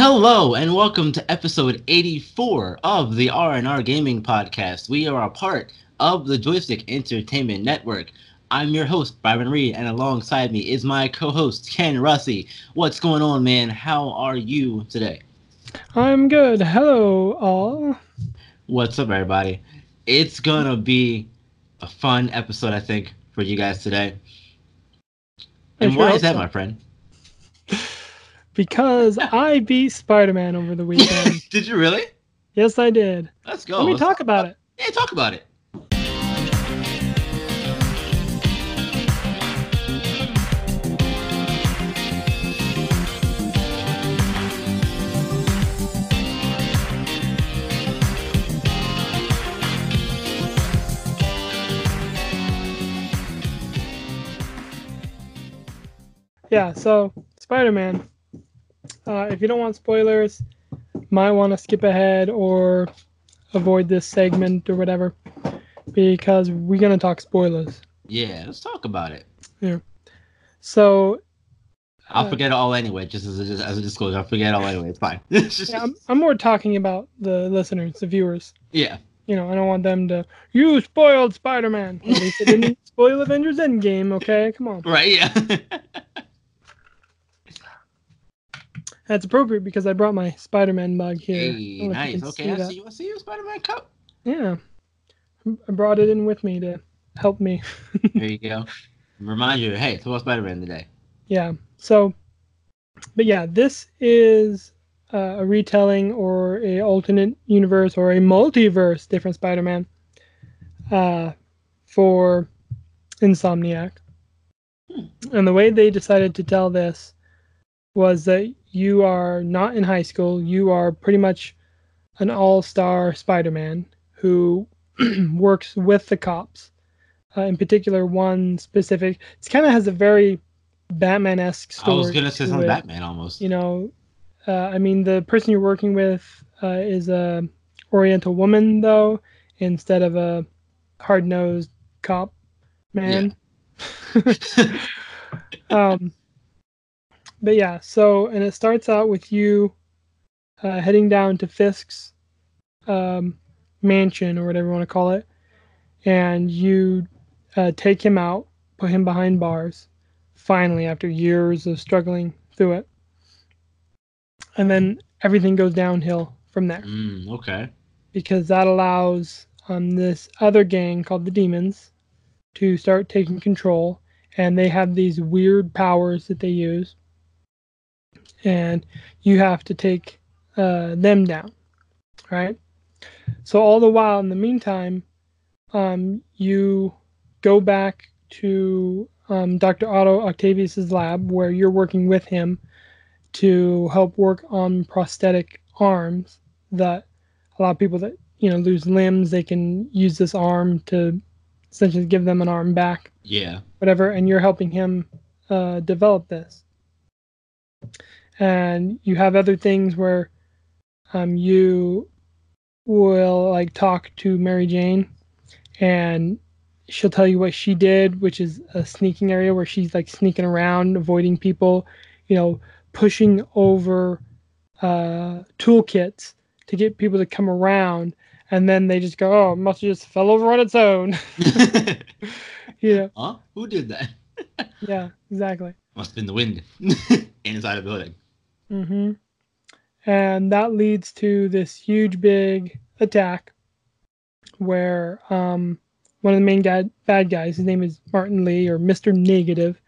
Hello and welcome to episode 84 of the R&R Gaming Podcast. We are a part of the Joystick Entertainment Network. I'm your host, Byron Reed, and alongside me is my co-host, Ken Russi. What's going on, man? How are you today? I'm good. Hello, all. What's up, everybody? It's gonna be a fun episode, I think, for you guys today. And why is that, my friend? Because I beat Spider-Man over the weekend. Did you really? yes, I did. Let's go. Let me Let's- talk about it. Yeah, talk about it. Yeah, so Spider-Man. Uh, if you don't want spoilers, might want to skip ahead or avoid this segment or whatever, because we're gonna talk spoilers. Yeah, let's talk about it. Yeah. So I'll Uh, forget it all anyway, just as a, just as a disclosure. I'll forget it all anyway. It's fine. Yeah, I'm, I'm more talking about the listeners, the viewers. yeah. You know, I don't want them to. You spoiled Spider-Man. At least it didn't spoil Avengers Endgame. Okay, come on. Right, yeah. That's appropriate because I brought my Spider-Man mug here. Hey, don't know if you nice. Okay, see I see you. I see you, Spider-Man cup. Yeah, I brought it in with me to help me. There you go. Remind you, hey, it's about Spider-Man today. Yeah. So, but yeah, this is uh, a retelling or a alternate universe or a multiverse different Spider-Man uh, for Insomniac. And the way they decided to tell this was that you are not in high school. You are pretty much an all-star Spider-Man who works with the cops. Uh, in particular, one specific. It kind of has a very Batman-esque story. I was gonna say something. Batman almost. You know, uh, I mean, the person you're working with uh, is a Oriental woman, though, instead of a hard-nosed cop man. um, but yeah, so and it starts out with you uh, heading down to Fisk's um, mansion or whatever you want to call it, and you uh, take him out, put him behind bars. Finally, after years of struggling through it, and then everything goes downhill from there Mm, okay. because that allows um, this other gang called the Demons to start taking control, and they have these weird powers that they use, and you have to take uh, them down, right? So all the while, in the meantime, um, you go back to um, Dr. Otto Octavius's lab where you're working with him to help work on prosthetic arms that allow people that you know lose limbs they can use this arm to essentially give them an arm back Yeah. whatever and you're helping him uh, develop this and you have other things where um, you will like talk to mary jane and she'll tell you what she did which is a sneaking area where she's like sneaking around avoiding people you know pushing over uh, toolkits to get people to come around and then they just go oh it must have just fell over on its own you know huh? Who did that? yeah exactly Must have been the wind inside a building. Hmm And that leads to this huge big attack where um, one of the main guy, bad guys, his name is Martin Li or Mr. Negative,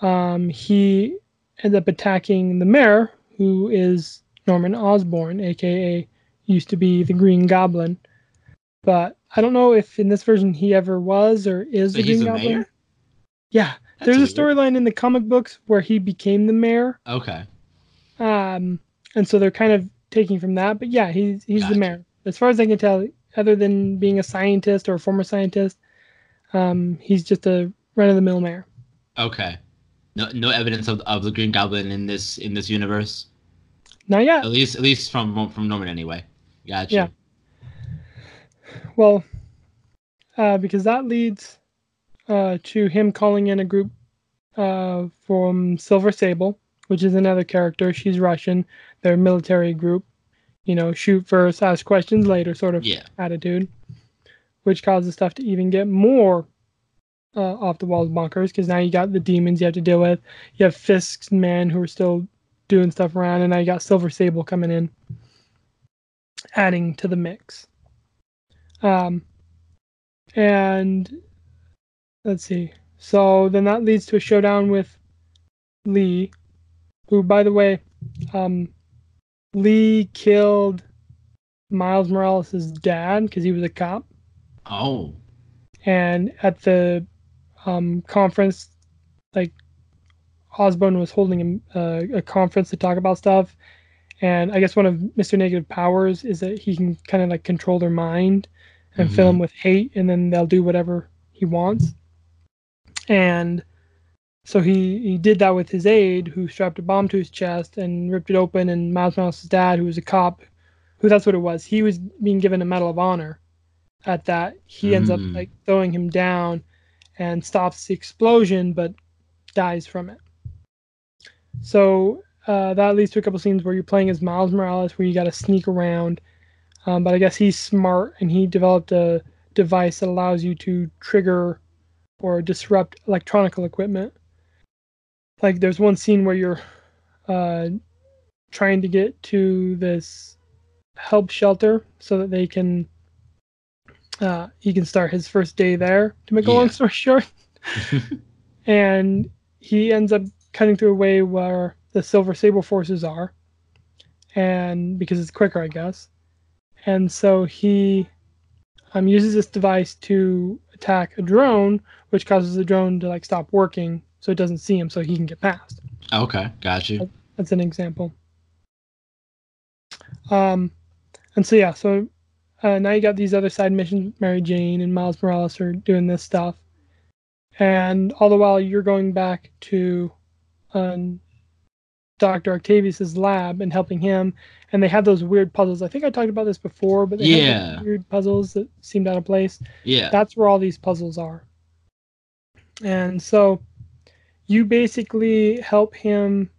um, he ends up attacking the mayor, who is Norman Osborn, aka used to be the Green Goblin. But I don't know if in this version he ever was or is So the Green Goblin. mayor? Yeah, That's there's a storyline in the comic books where he became the mayor. Okay. Um, and so they're kind of taking from that. But yeah, he's he's Gotcha. the mayor. As far as I can tell, other than being a scientist or a former scientist, um, he's just a run of the mill mayor. Okay. No, no evidence of, of the Green Goblin in this in this universe. Not yet. At least, at least from from Norman anyway. Gotcha. Yeah. Well, uh, because that leads uh, to him calling in a group uh, from Silver Sable, which is another character. She's Russian. They're a military group. You know, shoot first, ask questions later sort of Yeah. attitude, which causes stuff to even get more uh, off the walls bonkers because now you got the demons you have to deal with. You have Fisk's men who are still doing stuff around, and now you got Silver Sable coming in, adding to the mix. Um, and let's see. So then that leads to a showdown with Li, who, by the way, um, Li killed Miles Morales' dad because he was a cop. Oh. And at the um, conference, like Osborn was holding a, uh, a conference to talk about stuff. And I guess one of Mr. Negative powers is that he can kind of like control their mind and fill Mhm. them with hate, and then they'll do whatever he wants. And so he, he did that with his aide, who strapped a bomb to his chest and ripped it open. And Miles Morales' dad, who was a cop, who that's what it was, he was being given a Medal of Honor. At that, he ends up Mm. like throwing him down and stops the explosion, but dies from it. So uh, that leads to a couple scenes where you're playing as Miles Morales, where you got to sneak around. Um, but I guess he's smart, and he developed a device that allows you to trigger or disrupt electronical equipment. Like there's one scene where you're uh, trying to get to this help shelter so that they can uh, he can start his first day there. To make a long story short, and he ends up cutting through a way where the Silver Sable forces are, and because it's quicker, I guess. And so he um, uses this device to attack a drone, which causes the drone to like stop working, so it doesn't see him, so he can get past. okay. Got you. That's an example. Um, and so yeah, so uh, now you got these other side missions. Mary Jane and Miles Morales are doing this stuff, and all the while you're going back to um, Doctor Octavius's lab and helping him. And they have those weird puzzles. I think I talked about this before, but they have Yeah. weird puzzles that seemed out of place Yeah. that's where all these puzzles are. And so you basically help him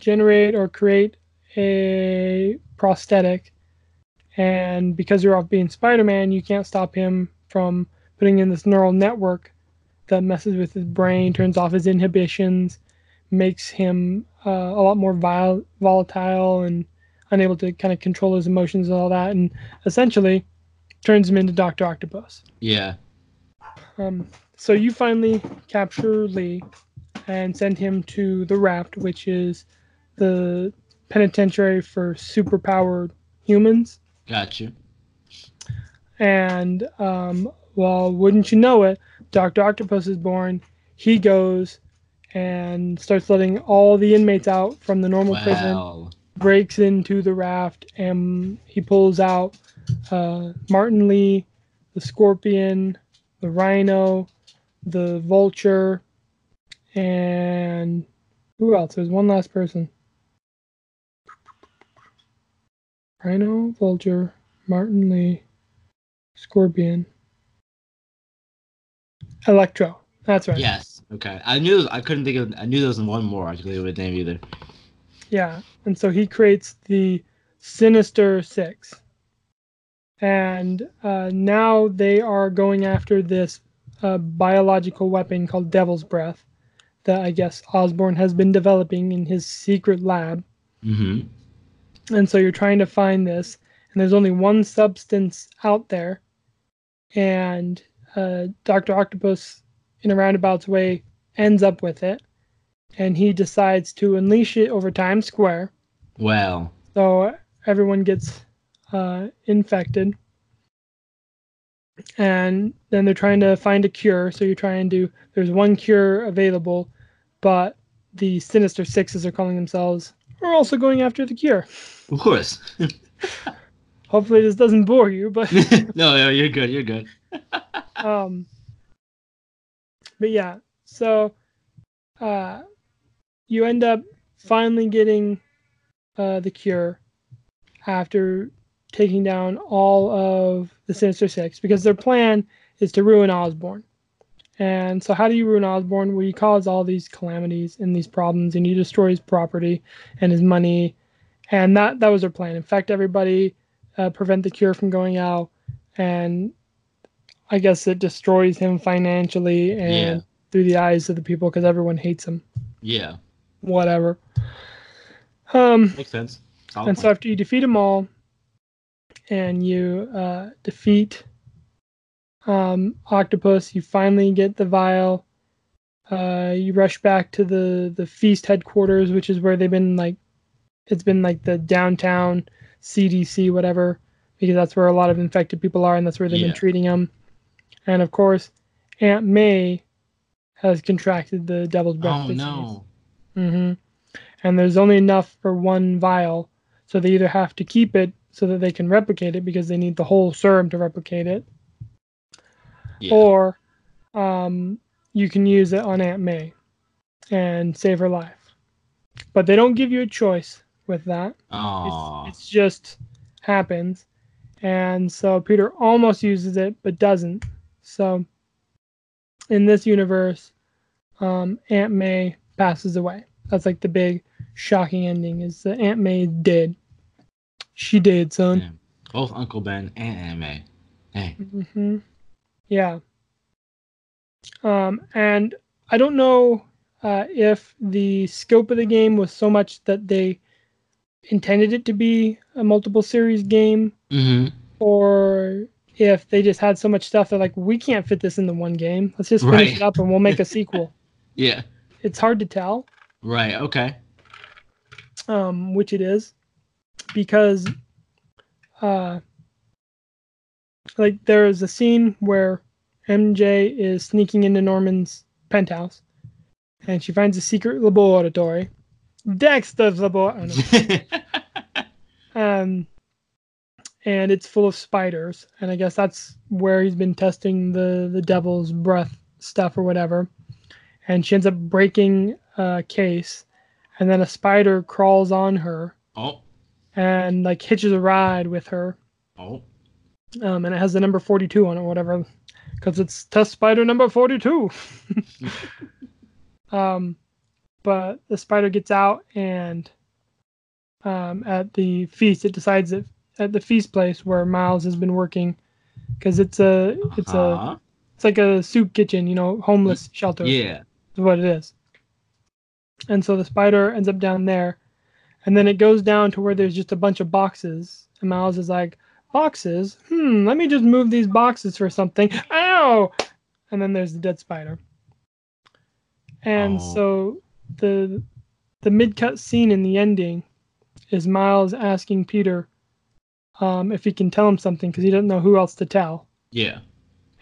generate or create a prosthetic. And because you're off being Spider Man, you can't stop him from putting in this neural network that messes with his brain, turns off his inhibitions, makes him uh, a lot more vol- volatile and unable to kind of control his emotions and all that. And essentially turns him into Dr. Octopus. yeah. Um, so you finally capture Li and send him to the Raft, which is the penitentiary for superpowered humans. Got you. And um, well, wouldn't you know it, Doctor Octopus is born. He goes and starts letting all the inmates out from the normal prison. Breaks into the raft and he pulls out uh, Martin Li, the Scorpion, the Rhino, the Vulture, and who else? There's one last person. Rhino, Vulture, Martin Li, Scorpion, Electro. That's right. Yes. Okay. I knew. I couldn't think of. I knew there was one more. I couldn't think of a name either. Yeah, and so he creates the Sinister Six. And uh, now they are going after this uh, biological weapon called Devil's Breath that I guess Osborn has been developing in his secret lab. Mm-hmm. And so you're trying to find this, and there's only one substance out there. And uh, Dr. Octopus, in a roundabout way, ends up with it. And he decides to unleash it over Times Square. Well. So everyone gets uh, infected. And then they're trying to find a cure. So you're trying to, there's one cure available, but the Sinister Sixes are calling themselves, are also going after the cure. Of course. Hopefully this doesn't bore you, but no, no, you're good. You're good. um but yeah, so uh you end up finally getting uh the cure after taking down all of the Sinister Six because their plan is to ruin Osborn. And so, how do you ruin Osborn? Well, you cause all these calamities and these problems, and you destroy his property and his money, and that that was their plan. Infect everybody, uh, prevent the cure from going out, and I guess it destroys him financially and Yeah. through the eyes of the people because everyone hates him. Yeah. Whatever. Um, Makes sense. Solid and so after you defeat them all, and you uh, defeat um, Octopus, you finally get the vial. Uh, you rush back to the the feast headquarters, which is where they've been like, it's been like the downtown CDC, whatever, because that's where a lot of infected people are, and that's where they've Yeah. been treating them. And of course, Aunt May has contracted the Devil's Breath oh disease. no. hmm And there's only enough for one vial, so they either have to keep it so that they can replicate it because they need the whole serum to replicate it, Yeah. or um, you can use it on Aunt May and save her life. But they don't give you a choice with that. Aw. It's, it's just happens. And so Peter almost uses it but doesn't. So in this universe, um, Aunt May passes away. That's like the big shocking ending is that Aunt May did. She did, son. Damn. Both Uncle Ben and Aunt May. Hey. hmm Yeah. Um, and I don't know uh, if the scope of the game was so much that they intended it to be a multiple series game, Mm-hmm. or if they just had so much stuff they're like, we can't fit this in the one game. Let's just finish Right. it up and we'll make a sequel. Yeah. It's hard to tell. Right. Okay. um, which it is, because uh, like there is a scene where MJ is sneaking into Norman's penthouse, and she finds a secret laboratory, Dexter's laboratory, um, and it's full of spiders, and I guess that's where he's been testing the the devil's breath stuff or whatever, and she ends up breaking a case, and then a spider crawls on her oh. and like hitches a ride with her, Oh. Um, and it has the number 42 on it, or whatever, because it's test spider number 42. um, but the spider gets out, and um, at the feast, it decides that at the feast place where Miles has been working, because it's a it's a Uh-huh. it's like a soup kitchen, you know, homeless shelter. Yeah. is what it is. And so the spider ends up down there, and then it goes down to where there's just a bunch of boxes. And Miles is like, boxes? Hmm, let me just move these boxes for something. Ow! And then there's the dead spider. And Oh. so the the mid cut scene in the ending is Miles asking Peter um, if he can tell him something because he doesn't know who else to tell. Yeah.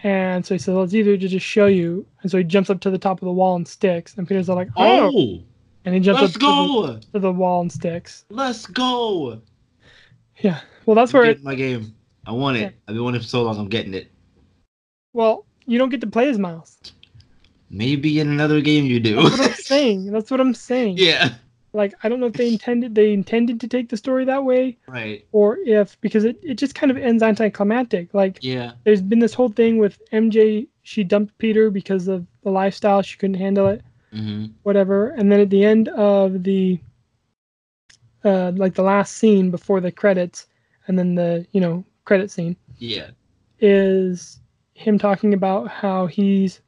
And so he says, well, it's either to just show you. And so he jumps up to the top of the wall and sticks. And Peter's like, oh. Oh. And he jumps Let's up to the, to the wall and sticks. Let's go. Yeah. Well, that's I'm where, it, my game. I want it. Yeah. I've been wanting it for so long. I'm getting it. well, you don't get to play as Miles. Maybe in another game you do. That's what I'm saying. That's what I'm saying. yeah. Like, I don't know if they intended, they intended to take the story that way Right. or if, because it, it just kind of ends anticlimactic. Like, Yeah. there's been this whole thing with MJ, she dumped Peter because of the lifestyle. She couldn't handle it. Mm-hmm. whatever and then at the end of the uh like the last scene before the credits and then the you know credit scene Yeah. is him talking about how he's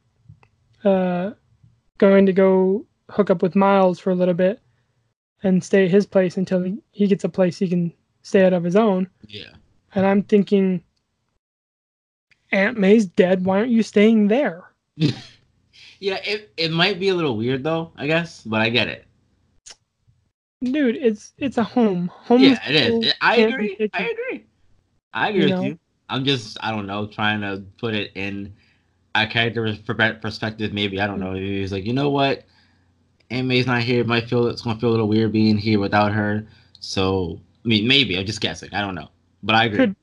uh going to go hook up with miles for a little bit and stay at his place until he, he gets a place he can stay out of his own Yeah. and i'm thinking aunt may's dead why aren't you staying there Yeah. It it might be a little weird though. I guess, but I get it. Dude it's it's a home home Yeah, it is. I agree. I agree. I agree You with know? you. I'm just, I don't know, trying to put it in a character perspective. Maybe I don't know. Maybe he's like, you know what, Aunt May's not here. It might feel it's gonna feel a little weird being here without her. So, I mean, maybe I'm just guessing. I don't know, but I agree. Could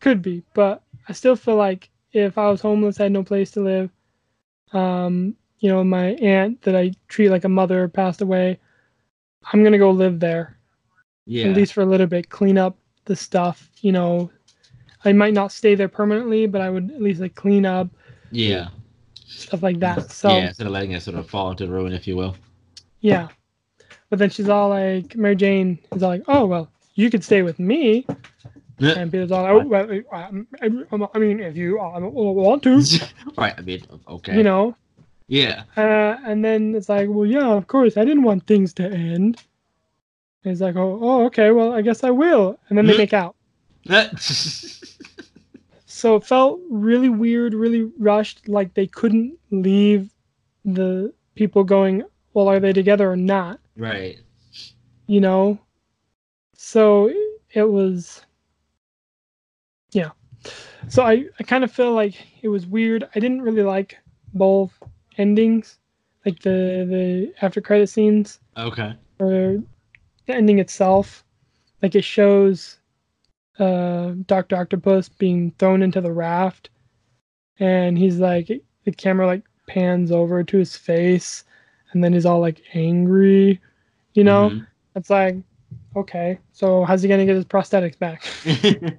could be, but I still feel like if I was homeless, I had no place to live. Um, you know, my aunt that I treat like a mother passed away. I'm gonna go live there yeah. at least for a little bit, clean up the stuff. You know, I might not stay there permanently, but I would at least like clean up, yeah. stuff like that. So yeah, instead of letting it sort of fall into the ruin, if you will. yeah. But then she's all like, Mary Jane is all like, oh well, you could stay with me, and Peter's all, oh, well, I mean, if you want to, right. I mean, okay. you know. Yeah. Uh, and then it's like, well, yeah, of course, I didn't want things to end. And he's like, oh, oh, okay, well, I guess I will. And then they make out. So it felt really weird, really rushed, like they couldn't leave the people going, well, are they together or not? right. You know? So it was, yeah. So I, I kind of feel like it was weird. I didn't really like both endings, like the, the after credit scenes. Okay. or the ending itself, like it shows uh Doctor Octopus being thrown into the raft, and he's like the camera like pans over to his face, and then he's all like angry, you know. Mhm. It's like, okay, so how's he gonna get his prosthetics back?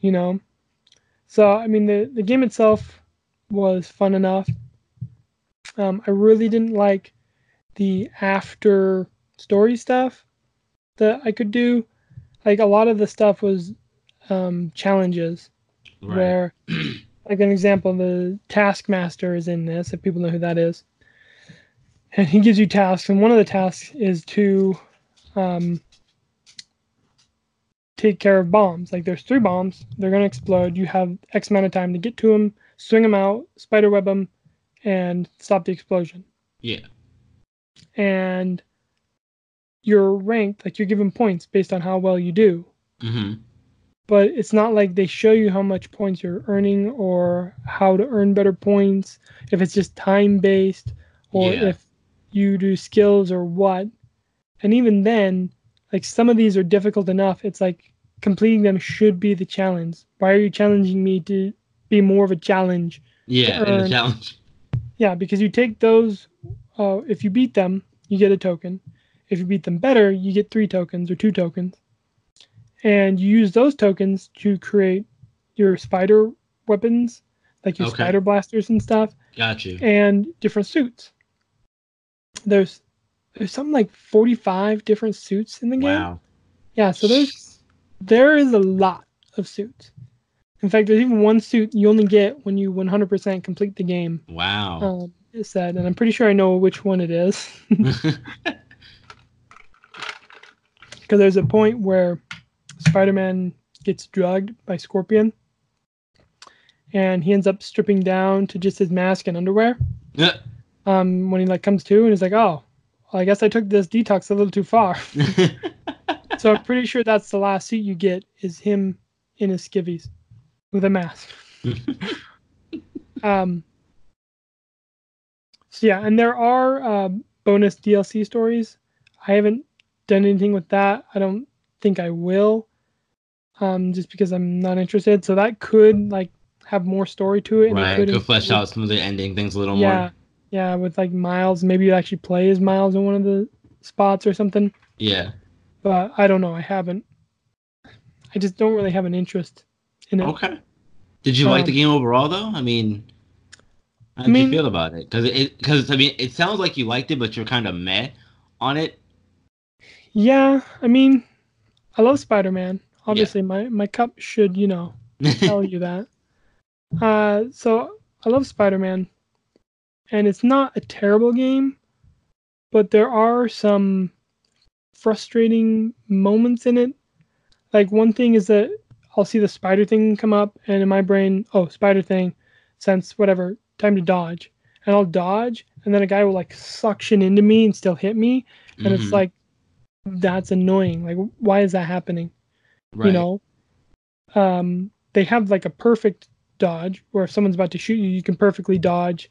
you know. So I mean, the the game itself was fun enough. Um, I really didn't like the after story stuff that I could do. Like a lot of the stuff was um, challenges right. where, like an example, the Taskmaster is in this. If people know who that is, and he gives you tasks, and one of the tasks is to um, take care of bombs. Like there's three bombs, they're gonna explode. You have X amount of time to get to them, swing them out, spiderweb them, and stop the explosion. Yeah. And you're ranked, like you're given points based on how well you do. hmm But it's not like they show you how much points you're earning or how to earn better points. If it's just time based or Yeah. if you do skills or what. And even then, like some of these are difficult enough. It's like completing them should be the challenge. Why are you challenging me to be more of a challenge? Yeah. The challenge. Yeah, because you take those. Uh, if you beat them, you get a token. If you beat them better, you get three tokens or two tokens. And you use those tokens to create your spider weapons, like your Okay. spider blasters and stuff, Got you. and different suits. There's there's something like 45 different suits in the game. Wow. Yeah, so there's there is a lot of suits. In fact, there's even one suit you only get when you 100% complete the game. Wow. Um, it said, and I'm pretty sure I know which one it is because there's a point where Spider-Man gets drugged by Scorpion, and he ends up stripping down to just his mask and underwear. Yeah. Um, when he like comes to, and he's like, "Oh, well, I guess I took this detox a little too far." so I'm pretty sure that's the last suit you get is him in his skivvies with a mask. um. So yeah, and there are uh, bonus DLC stories. I haven't done anything with that. I don't think I will, um, just because I'm not interested. So that could like have more story to it. right. could Go flesh include- out some of the ending things a little yeah, more. yeah, with like Miles. Maybe you actually play as Miles in one of the spots or something. Yeah. But I don't know. I haven't. I just don't really have an interest in it. Okay. Did you like the Um, game overall, though? I mean, how I mean- you feel about it? Because it, because I mean, it sounds like you liked it, but you're kind of meh on it. Yeah, I mean, I love Spider-Man. Obviously, my my cup should you know tell you that. Uh, so I love Spider-Man, and it's not a terrible game, but there are some frustrating moments in it. Like one thing is that I'll see the spider thing come up, and in my brain, oh, spider thing, sense whatever, time to dodge, and I'll dodge, and then a guy will like suction into me and still hit me, and it's Mhm. like that's annoying. Like, why is that happening? right. you know um they have like a perfect dodge where if someone's about to shoot you you can perfectly dodge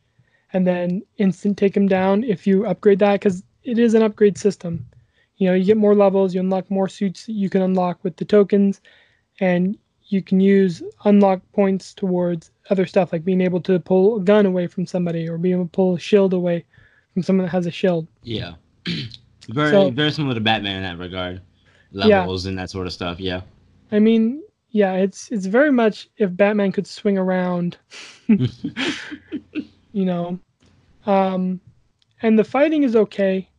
and then instant take them down if you upgrade that because it is an upgrade system you know you get more levels you unlock more suits that you can unlock with the tokens and you can use unlock points towards other stuff like being able to pull a gun away from somebody or being able to pull a shield away from someone that has a shield Yeah. very So- very similar to Batman in that regard. Yeah. Levels and that sort of stuff. Yeah. I mean, yeah, it's it's very much if Batman could swing around, you know. Um, and the fighting is okay.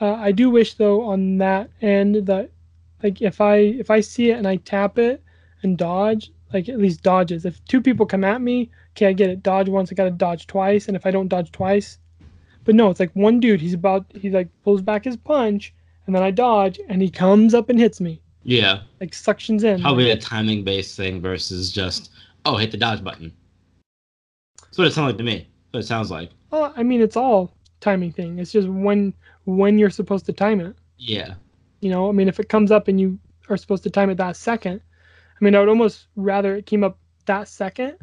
Uh, I do wish though on that end that like if I if I see it and I tap it and dodge, like at least dodges. If two people come at me, okay, I get it. Dodge once, I gotta dodge twice, and if I don't dodge twice, but no, it's like one dude. He's about he like pulls back his punch, and then I dodge, and he comes up and hits me. Yeah. Like suctions in. Probably a timing based thing versus just oh hit the dodge button. That's what it sounds like to me. That's what it sounds like. Well, I mean, it's all timing thing. It's just when when you're supposed to time it. Yeah. You know, I mean, if it comes up and you are supposed to time it that second, I mean, I would almost rather it came up that second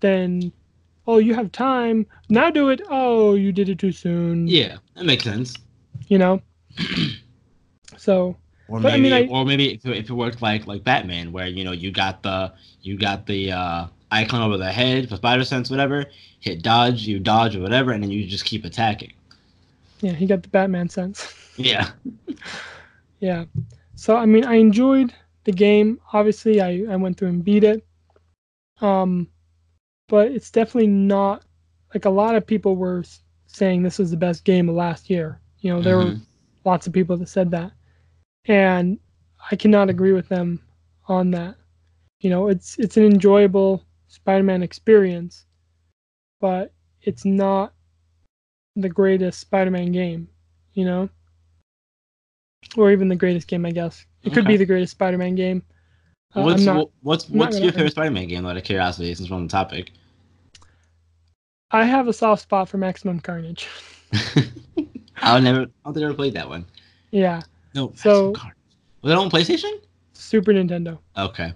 than, oh, you have time now, do it. Oh, you did it too soon. Yeah, that makes sense. You know. so. Or But, I mean, I- or maybe if, it- if it worked like like Batman, where you know you got the you got the uh, icon over the head for spider sense, whatever. Hit dodge, you dodge or whatever, and then you just keep attacking. Yeah, he got the Batman sense. Yeah. Yeah. So I mean, I enjoyed the game. Obviously, I I went through and beat it. Um, but it's definitely not like a lot of people were saying this was the best game of last year. You know, there were Mhm. lots of people that said that, and I cannot agree with them on that. You know, it's it's an enjoyable Spider-Man experience, but it's not the greatest Spider-Man game. You know, or even the greatest game, I guess. It could be the greatest Spider-Man game. Uh, what's not, what's what's your favorite Spider-Man game? Out of curiosity, since we're on the topic. I have a soft spot for Maximum Carnage. I'll never. I don't think I ever played that one. yeah, No. So- Maximum Carnage. was it on PlayStation? Super Nintendo, Okay.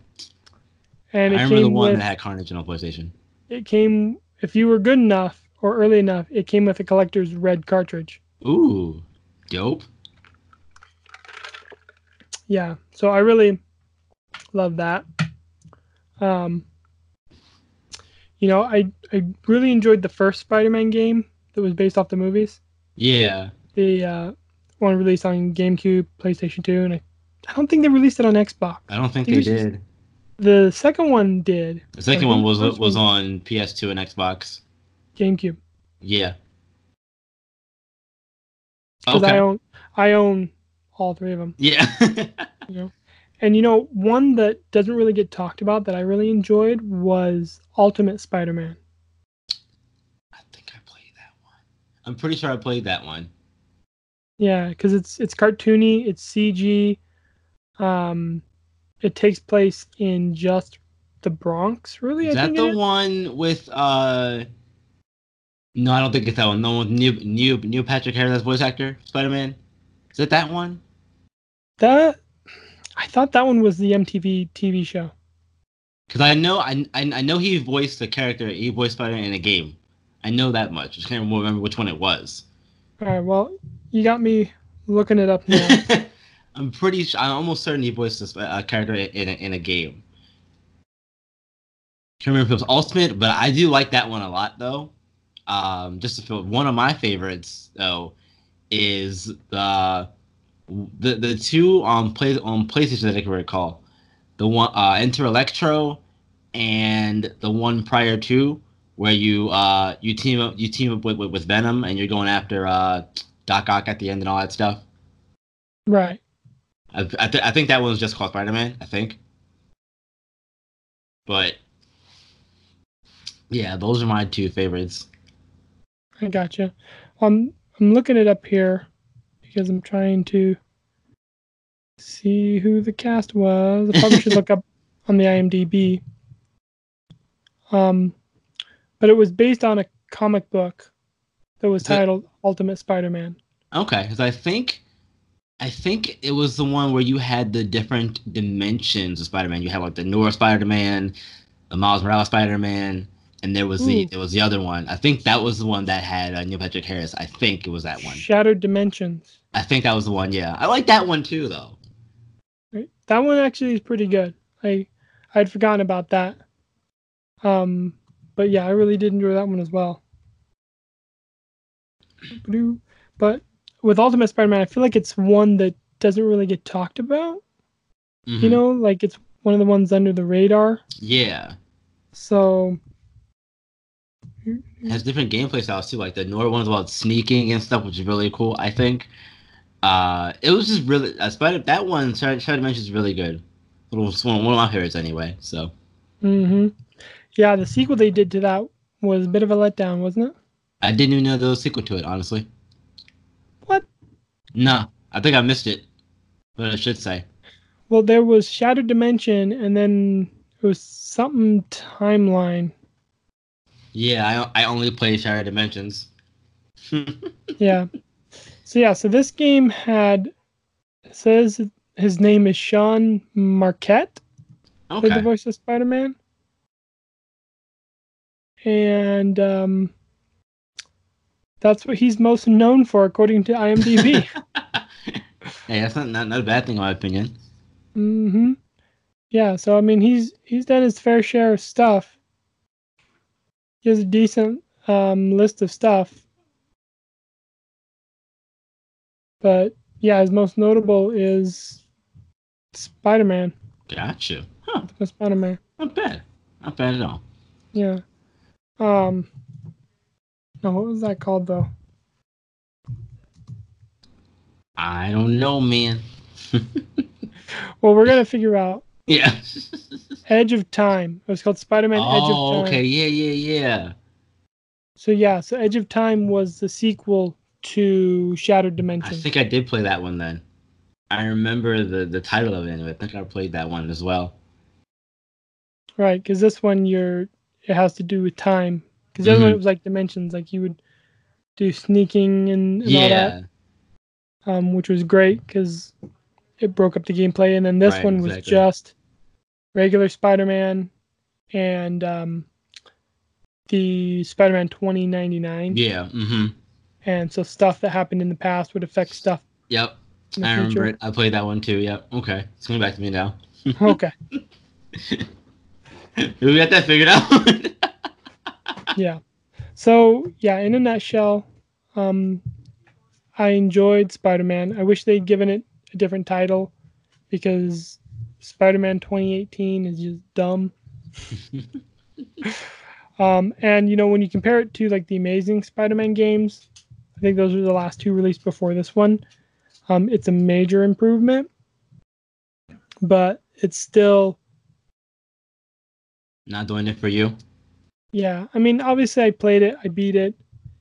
and I remember the one with that had Carnage on PlayStation. it came if you were good enough or early enough, it came with a collector's red cartridge. Ooh, dope. Yeah, so I really love that. Um, you know, I I really enjoyed the first Spider-Man game that was based off the movies. Yeah. The uh, one released on GameCube, PlayStation 2, and I, I don't think they released it on Xbox. I don't think Think they was just- did. The second one did The second I one was was on PS2 and Xbox. GameCube Yeah. because Okay. I own I own all three of them. yeah. You know, and you know one that doesn't really get talked about that I really enjoyed was Ultimate Spider-Man. I think I played that one. I'm pretty sure I played that one. Yeah, because it's it's cartoony, it's CG. Um, it takes place in just the Bronx, really. Is I that the one with uh? No, I don't think it's that one. No one, new Neil Neil Patrick Harris, voice actor, Spider Man. Is it that one? That I thought that one was the MTV TV show. Because I know I, I I know he voiced the character. He voiced Spider in a game. I know that much. I just can't remember which one it was. All right, well, you got me looking it up now. I'm pretty. Sure, I'm almost certain he voiced this uh, character in a, in a game. Can't remember if it was Ultimate, but I do like that one a lot though. Um, just to feel one of my favorites though is the the the two on play on PlayStation that I can recall. The one uh, Enter Electro and the one prior to where you uh you team up you team up with, with, with Venom and you're going after uh Doc Ock at the end and all that stuff. right. I, I, th- I think that one was just called Spider Man. I think. But yeah, those are my two favorites. I gotcha. Um, I'm looking it up here because I'm trying to see who the cast was. I probably should look up on the IMDb. Um, but it was based on a comic book that was titled Ultimate Spider-Man. Okay, because I think, I think it was the one where you had the different dimensions of Spider Man. You had like the Noir Spider Man, the Miles Morales Spider Man, and there was the there was the other one. I think that was the one that had uh, Neil Patrick Harris. I think it was that one. Shattered Dimensions. I think that was the one. Yeah, I like that one too, though. That one actually is pretty good. I I'd forgotten about that. Um, but yeah, I really did enjoy that one as well. But with Ultimate Spider-Man, I feel like it's one that doesn't really get talked about. You Mhm. know, like it's one of the ones under the radar. Yeah. So has different gameplay styles too. Like the newer one's about sneaking and stuff, which is really cool. I think. Uh, it was just really uh, Spider. That one, Shattered Dimension, is really good. It was one, one of my favorites anyway. So Mm-hmm. Yeah, the sequel they did to that was a bit of a letdown, wasn't it? I didn't even know there was a sequel to it. Honestly. What? Nah, I think I missed it. But I should say. Well, there was Shattered Dimension, and then it was something timeline. Yeah, I I only play Shattered Dimensions. Yeah. So yeah, so this game had says his name is Sean Marquette, played the voice of Spider-Man, and um, that's what he's most known for, according to IMDb. hey, that's not, not not a bad thing in my opinion. Mm hmm Yeah, so I mean, he's he's done his fair share of stuff. He has a decent um, list of stuff, but yeah, his most notable is Spider-Man. Gotcha. Huh. Spider-Man. Not bad. Not bad at all. Yeah. Um. No, what was that called though? I don't know, man. Well, we're gonna figure out. yeah. Edge of Time. It was called Spider-Man Edge of oh, Time. okay. Yeah, yeah, yeah. So yeah, so Edge of Time was the sequel to Shattered Dimension. I think I did play that one then. I remember the the title of it. Anyway. I think I played that one as well. Right, because this one you're it has to do with time. Because the other one Mhm. it was like dimensions, like you would do sneaking and, and all Yeah. that, um, which was great because it broke up the gameplay. And then this Right, one was exactly. just regular Spider-Man and um, the Spider-Man 2099. Yeah. Mm-hmm. And so stuff that happened in the past would affect stuff Yep. I remember future. it. I played that one too. Yep. Okay. It's coming back to me now. okay, we got that figured out. yeah. So yeah, in a nutshell, um, I enjoyed Spider-Man. I wish they'd given it a different title because Spider-Man 2018 is just dumb. um, and you know when you compare it to like the Amazing Spider-Man games, I think those were the last two released before this one. Um, it's a major improvement, but it's still Not doing it for you. Yeah, I mean, obviously, I played it, I beat it,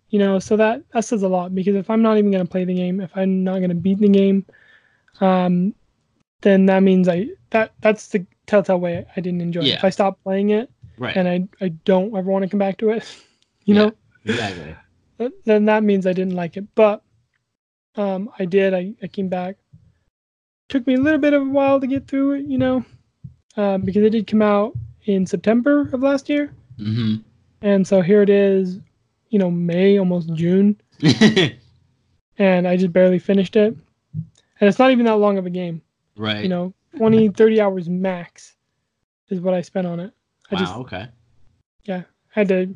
you know, so that that says a lot because if I'm not even gonna play the game, if I'm not gonna beat the game, um, then that means I that that's the telltale way I didn't enjoy it. If I stop playing it Right. and I I don't ever want to come back to it, you Yeah. know, exactly. then that means I didn't like it. But um, I did. I I came back. Took me a little bit of a while to get through it, you know, um, because it did come out in September of last year. Mm-hmm. And so here it is, you know, May, almost June, and I just barely finished it. And it's not even that long of a game, right. you know, 20, 30 hours max is what I spent on it. I wow. just okay. Yeah, I had to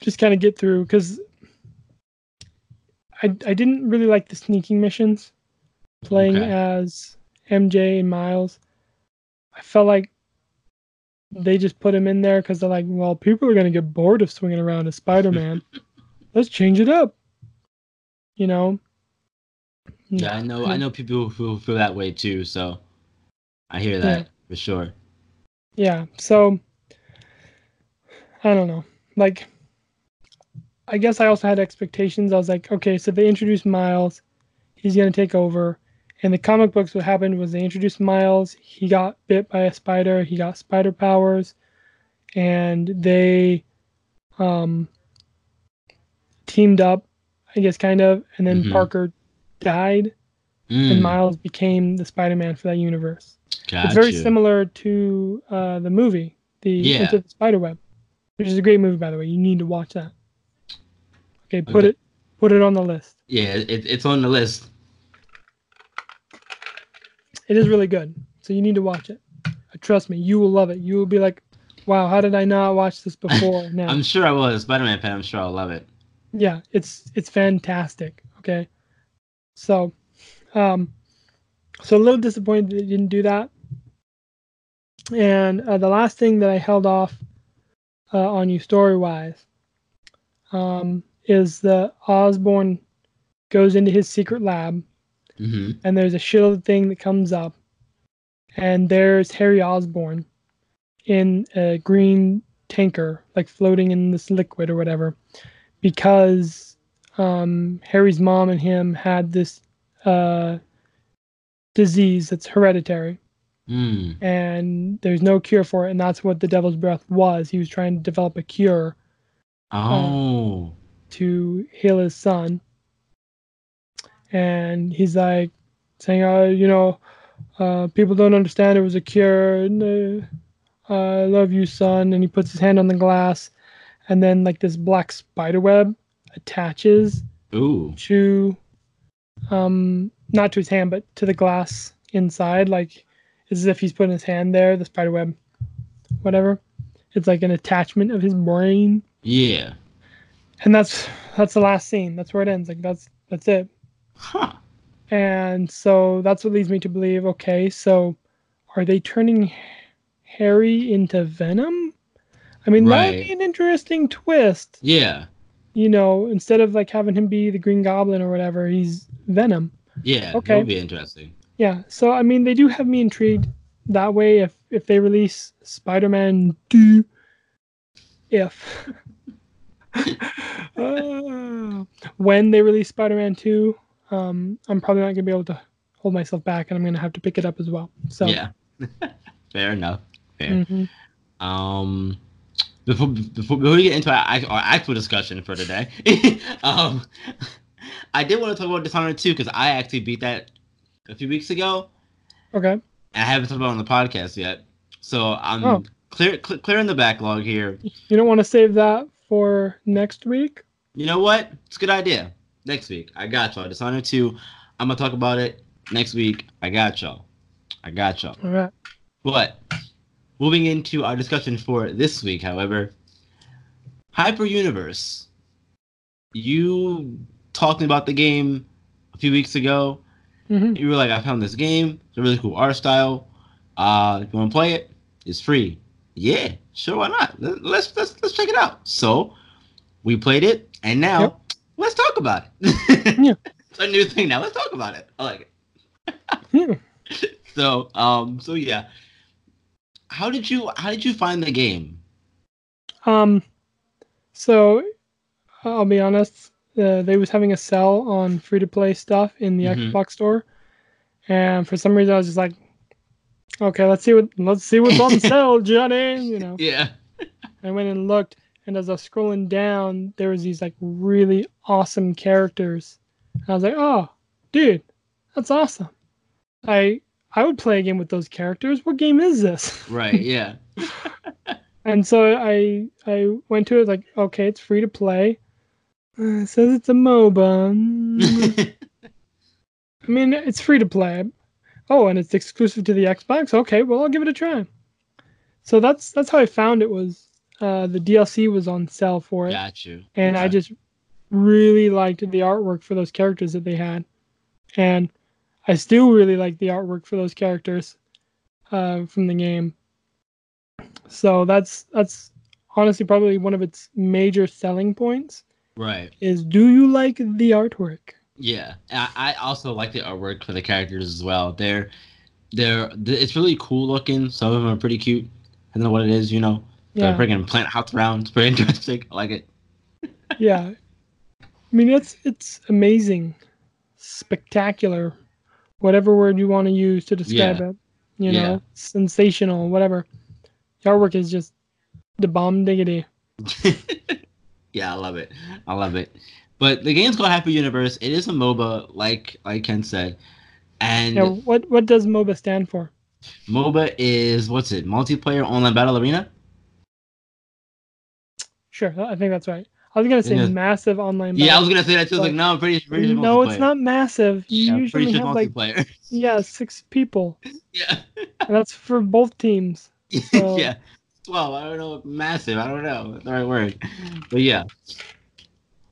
just kind of get through because I, I didn't really like the sneaking missions playing Okay. as MJ and Miles. I felt like they just put him in there because they're like, well, people are going to get bored of swinging around as Spider Man. Let's change it up. You know? Yeah, I know. I know people who feel that way too. So I hear that Yeah. for sure. Yeah. So I don't know. Like I guess I also had expectations. I was like, okay, so they introduced Miles, he's gonna take over. In the comic books, what happened was they introduced Miles, he got bit by a spider, he got spider powers, and they um teamed up, I guess kind of, and then Mhm. Parker died Mm, and Miles became the Spider-Man for that universe. gotcha. It's very similar to uh, the movie, the Yeah. Into the Spider-Verse, which is a great movie, by the way. You need to watch that. Okay, put Okay. it put it on the list. Yeah, it, it's on the list. It is really good, so you need to watch it. Uh, Trust me, you will love it. You will be like, "Wow, how did I not watch this before?" Now, I'm sure I will. As Spider-Man fan, I'm sure I'll love it. yeah, it's it's fantastic. Okay, so, um, so a little disappointed they didn't do that. And uh, the last thing that I held off uh, on you story wise um, is the Osborn goes into his secret lab, hmm and there's a shield thing that comes up, and there's Harry Osborn in a green tanker, like floating in this liquid or whatever, because um, Harry's mom and him had this uh, disease that's hereditary, Mm. and there's no cure for it, and that's what the Devil's Breath was. He was trying to develop a cure Oh. to heal his son. And he's like saying, uh, you know, uh, people don't understand it was a cure. And, uh, I love you, son. And he puts his hand on the glass, and then like this black spider web attaches Ooh. to, um, not to his hand, but to the glass inside. Like, it's as if he's putting his hand there. The spider web, whatever. It's like an attachment of his brain Yeah. and that's that's the last scene that's where it ends like that's that's it Huh. and so that's what leads me to believe okay so are they turning harry into venom i mean that would be an interesting twist Yeah. You know instead of like having him be the green goblin or whatever he's venom Yeah. Okay. That would be interesting. yeah so i mean they do have me intrigued that way if if they release spider-man 2 if Uh, when they release spider-man 2 um i'm probably not gonna be able to hold myself back and i'm gonna have to pick it up as well so Yeah. Fair enough. Fair. mhm. Um, before, before before we get into our, our actual discussion for today, um, I did want to talk about Dishonored 2 because I actually beat that a few weeks ago. okay I haven't talked about it on the podcast yet. So I'm Oh. clear, cl- clearing the backlog here. you don't want to save that for next week You know what? It's a good idea. Next week, I got y'all. Dishonored 2. I'm gonna talk about it next week. I got y'all. I got y'all. all right But moving into our discussion for this week, however, Hyper Universe. You talking about the game a few weeks ago. hmm You were like, I found this game. It's a really cool art style. Uh, if you want to play it, it's free. Yeah, sure, why not? Let- Let's let's let's check it out. So we played it, and now Yep. let's talk about it. Yeah. it's a new thing now. Let's talk about it. I like it. Hmm. So um, so yeah. How did you how did you find the game? Um, so I'll be honest, uh, they was having a sell on free to play stuff in the Mhm. Xbox store, and for some reason I was just like, okay, let's see what let's see what's on sale, Johnny. You know, Yeah. I went and looked, and as I was scrolling down, there was these like really awesome characters. And I was like, oh, dude, that's awesome. I I would play a game with those characters. What game is this? Right. Yeah. And so I I went to it like, okay, it's free to play. Uh, it says it's a MOBA. I mean, it's free to play. Oh, and it's exclusive to the Xbox. Okay, well, I'll give it a try. So that's that's how I found it was uh, the DLC was on sale for it, Got you. and I just really liked the artwork for those characters that they had, and I still really like the artwork for those characters uh, from the game. So that's that's honestly probably one of its major selling points right. is do you like the artwork? Yeah, I, I also like the artwork for the characters as well. They're they're it's really cool looking. Some of them are pretty cute. I don't know what it is, you know. Yeah, They're freaking plant house around. It's pretty interesting. I like it. yeah. I mean, it's it's amazing, spectacular, whatever word you want to use to describe Yeah. it. You Yeah. know, sensational, whatever. The artwork is just the bomb diggity. yeah, I love it. I love it. But the game's called Hyper Universe. It is a MOBA, like like Ken said, and Yeah, what what does MOBA stand for? MOBA is what's it? Multiplayer online battle arena. Sure, I think that's right. I was gonna say Yeah. massive online. Yeah, I was gonna say that too. Like, no, I'm pretty, pretty sure no, it's not massive. You Yeah, usually have like yeah six people, yeah. and that's for both teams. So- yeah. Well, I don't know. Massive. I don't know. The right word. But yeah.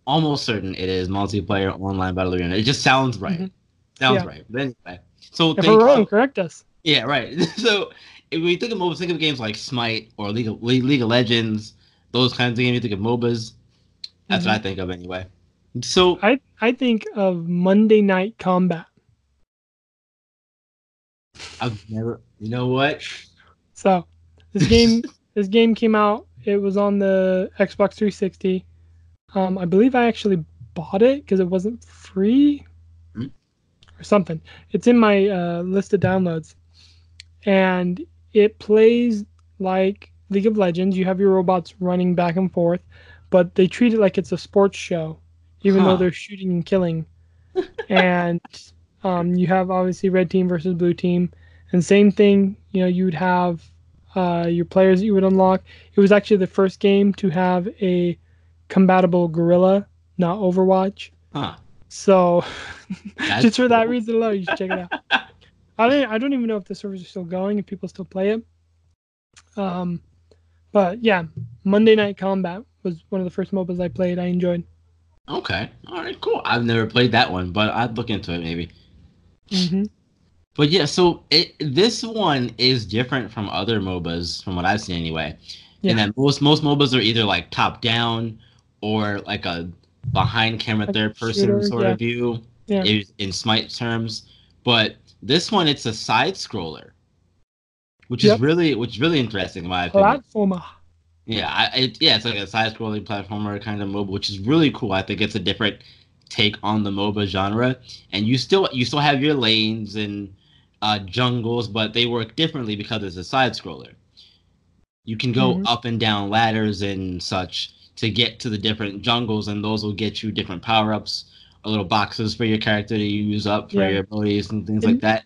Almost certain it is multiplayer online battle arena. It just sounds right. Mhm. Sounds Yeah. right. But anyway. So If we're wrong, correct us. Yeah, right. So if we think of MOBAs, think of games like Smite or League of, League of Legends, those kinds of games. You think of MOBAs. That's mm-hmm. what I think of anyway. So I I think of Monday Night Combat. I've never. You know what? So this game this game came out. It was on the Xbox 360. Um, I believe I actually bought it because it wasn't free mm-hmm. or something. It's in my uh, list of downloads, and it plays like League of Legends. You have your robots running back and forth, but they treat it like it's a sports show, even huh. though they're shooting and killing. and um, you have obviously red team versus blue team, and same thing. You know, you would have uh, your players that you would unlock. It was actually the first game to have a compatible gorilla, not Overwatch. Huh. So just for that reason alone, you should check it out. I don't I don't even know if the servers are still going, if people still play it. Um, but yeah, Monday Night Combat was one of the first MOBAs I played. I enjoyed. Okay, all right, cool. I've never played that one, but I'd look into it maybe. Mm-hmm. But yeah, so it, this one is different from other MOBAs, from what I've seen anyway. Yeah. And that most most MOBAs are either like top down or like a behind camera like third person shooter, sort yeah. of view. Yeah. In Smite terms, but this one it's a side scroller, which yep. is really which is really interesting in my opinion. Platformer. Yeah, I, it, yeah, it's like a side scrolling platformer kind of MOBA, which is really cool. I think it's a different take on the MOBA genre, and you still you still have your lanes and uh, jungles, but they work differently because it's a side scroller. You can go mm-hmm. up and down ladders and such to get to the different jungles, and those will get you different power ups, or little boxes for your character to use up for yeah. your abilities and things and, like that.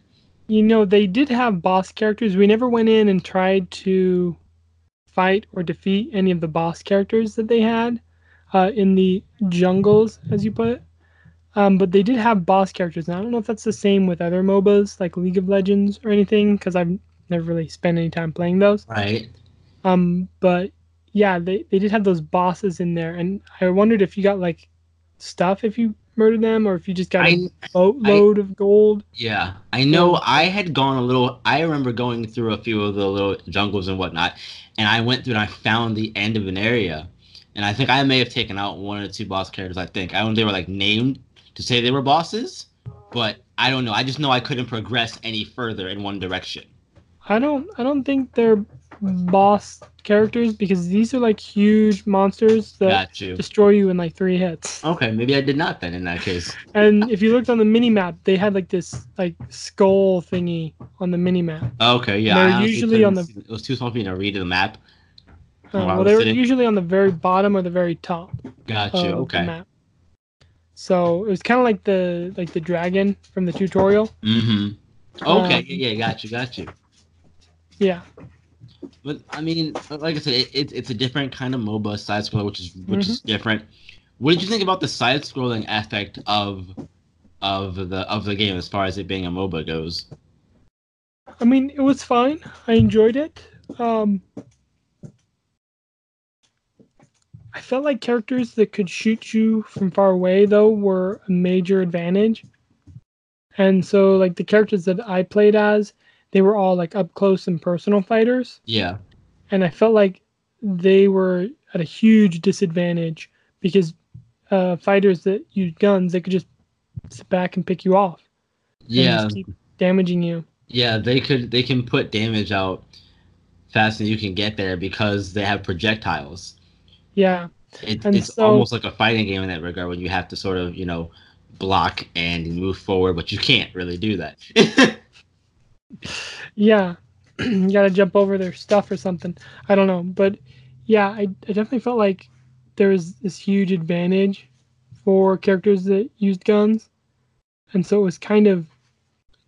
You know, they did have boss characters. We never went in and tried to fight or defeat any of the boss characters that they had uh, in the jungles, as you put it. Um, but they did have boss characters. And I don't know if that's the same with other MOBAs like League of Legends or anything, because I've never really spent any time playing those. Right. Um, but yeah, they, they did have those bosses in there, and I wondered if you got like stuff if you murdered them, or if you just got I, a boatload I, of gold. Yeah, I know. I had gone a little. I remember going through a few of the little jungles and whatnot, and I went through and I found the end of an area, and I think I may have taken out one or two boss characters. I think I when they were like named to say they were bosses, but I don't know. I just know I couldn't progress any further in one direction. I don't. I don't think they're boss characters because these are like huge monsters that you. destroy you in like three hits. Okay, maybe I did not then in that case. and if you looked on the mini map, they had like this like skull thingy on the mini map. Okay, yeah. They're usually on the. It was too small for me to read the map. Uh, well, they were sitting. usually on the very bottom or the very top. Got you. Okay. map. So it was kind of like the like the dragon from the tutorial. Mm-hmm. Okay. Um, yeah, yeah. Got you. Got you. Yeah. But I mean, like I said, it, it, it's a different kind of MOBA side scroller, which is which mm-hmm. is different. What did you think about the side scrolling aspect of of the of the game as far as it being a MOBA goes? I mean, it was fine. I enjoyed it. Um, I felt like characters that could shoot you from far away though were a major advantage. And so like the characters that I played as, they were all like up close and personal fighters. Yeah. And I felt like they were at a huge disadvantage because uh, fighters that use guns, they could just sit back and pick you off. Yeah. keep damaging you. Yeah, they could they can put damage out faster than you can get there because they have projectiles. Yeah. It, it's so, almost like a fighting game in that regard when you have to sort of, you know, block and move forward, but you can't really do that. yeah. you gotta jump over their stuff or something. I don't know. But yeah, I, I definitely felt like there was this huge advantage for characters that used guns. And so it was kind of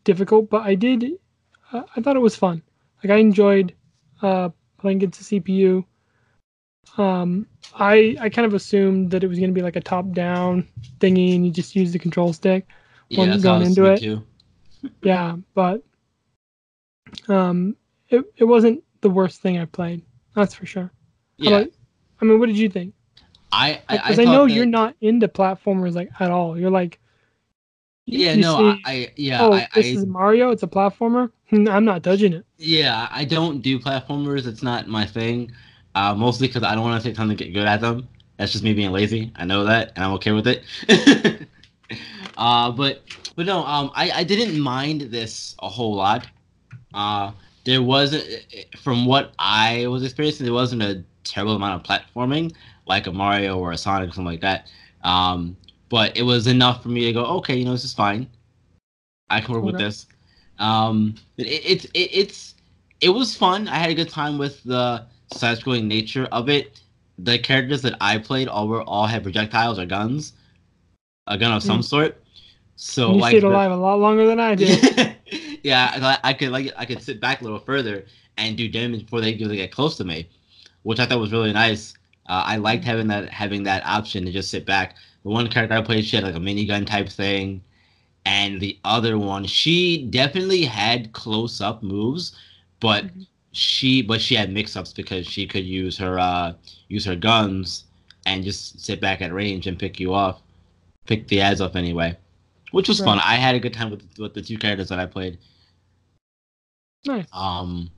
difficult, but I did, uh, I thought it was fun. Like I enjoyed uh, playing against the CPU. Um, I I kind of assumed that it was going to be like a top down thingy, and you just use the control stick yeah, going into it. Too. yeah, but um, it it wasn't the worst thing I played. That's for sure. Yeah. About, I mean, what did you think? I because I, I, I, know that... you're not into platformers like at all. You're like Yeah, You no, see- I yeah, oh, I, this is Mario. It's a platformer. I'm not touching it. yeah, I don't do platformers. It's not my thing. Uh, mostly because I don't want to take time to get good at them. That's just me being lazy. I know that, and I'm okay with it. uh, but but no, um, I I didn't mind this a whole lot. Uh, there wasn't, from what I was experiencing, there wasn't a terrible amount of platforming like a Mario or a Sonic or something like that. Um, but it was enough for me to go, okay, you know, this is fine. I can work with this. Um, it, it's it, it's it was fun. I had a good time with the side-scrolling nature of it. The characters that I played all were all had projectiles or guns, a gun of some Mm. sort. So you like stayed the- alive a lot longer than I did. yeah, I, I could like I could sit back a little further and do damage before they really get close to me, which I thought was really nice. Uh, I liked having that having that option to just sit back. The one character I played, she had like a minigun type thing, and the other one, she definitely had close up moves, but Mhm. she but she had mix ups because she could use her uh use her guns and just sit back at range and pick you off, pick the ads off anyway, which was fun. I had a good time with with the two characters that I played. Nice. Um,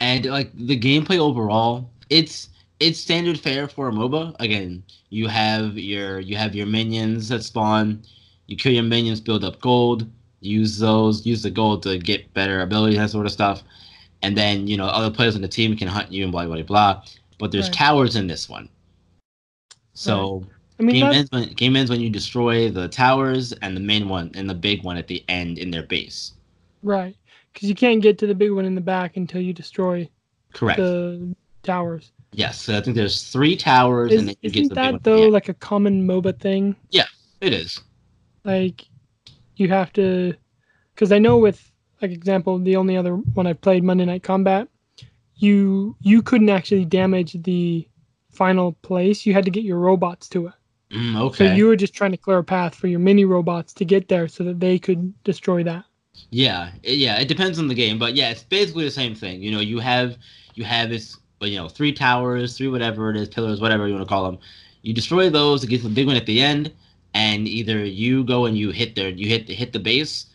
and like the gameplay overall, it's it's standard fare for a MOBA. Again, you have your you have your minions that spawn. You kill your minions, build up gold. Use those, use the gold to get better abilities, that sort of stuff. And then you know other players on the team can hunt you and blah blah blah. But there's Right. towers in this one. So I mean, game ends when game ends when you destroy the towers and the main one and the big one at the end in their base. right. Because you can't get to the big one in the back until you destroy Correct. the towers. Yes, so I think there's three towers, Is, and then you get isn't to the big one. that though end. like a common MOBA thing? Yeah, it is. Like you have to, because I know with like example, the only other one I've played Monday Night Combat, you you couldn't actually damage the final place. You had to get your robots to it. Mm, So okay. you were just trying to clear a path for your mini robots to get there so that they could destroy that. Yeah, yeah. It depends on the game, but yeah, it's basically the same thing. You know, you have you have this, you know, three towers, three whatever it is, pillars, whatever you want to call them. You destroy those to get the big one at the end, and either you go and you hit their you hit hit the base,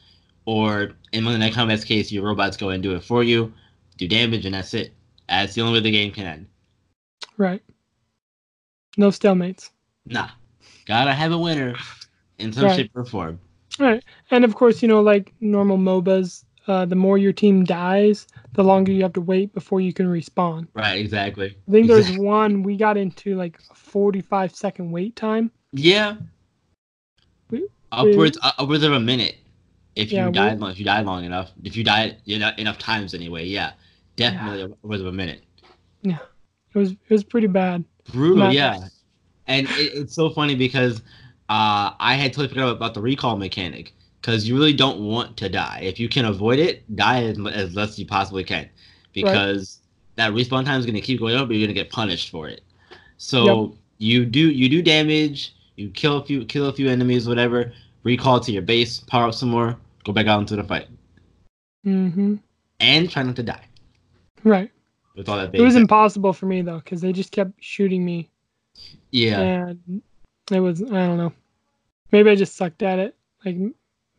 or in Monday Night Combat's case, your robots go and do it for you, do damage, and that's it. That's the only way the game can end. Right. No stalemates. Nah, gotta have a winner in some Right. shape or form. Right. And of course, you know, like normal MOBAs, uh, the more your team dies, the longer you have to wait before you can respawn. Right, exactly. I think there's Exact- one we got into like a 45 second wait time. Yeah. We- Upwards uh, upwards of a minute. If Yeah, you we- died long, if you died long enough, if you died you know, enough times anyway, yeah, definitely upwards of a minute. Yeah, it was it was pretty bad. Brutal, Not yeah. And it, it's so funny because uh, I had totally forgot about the recall mechanic because you really don't want to die. If you can avoid it, die as, as less as you possibly can because that respawn time is going to keep going up, but you're going to get punished for it. So you do you do damage, you kill a few kill a few enemies, whatever. Recall to your base, power up some more, go back out into the fight, Mm-hmm. and try not to die Right. with all that. It was impossible for me though, because they just kept shooting me, yeah, and it was I don't know. Maybe I just sucked at it. Like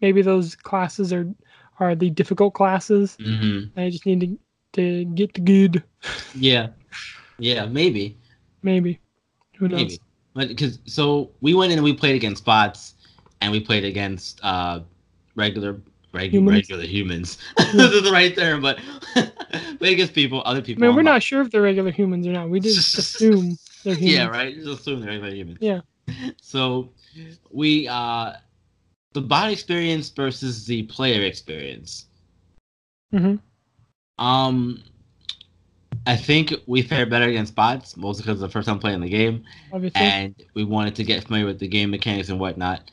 maybe those classes are are the difficult classes. hmm I just need to to get the good. yeah, yeah, maybe. Maybe. Who knows? Maybe. But because so we went in and we played against bots and we played against uh regular regu- Humans? regular humans. this is the right term, but played against people, other people. I mean, we're not sure if they're regular humans or not. We just assume they're humans. Yeah, right. Just assume they're regular humans. Yeah. So we uh the bot experience versus the player experience. hmm Um I think we fared better against bots, mostly because it's the first time playing the game. Obviously. and we wanted to get familiar with the game mechanics and whatnot.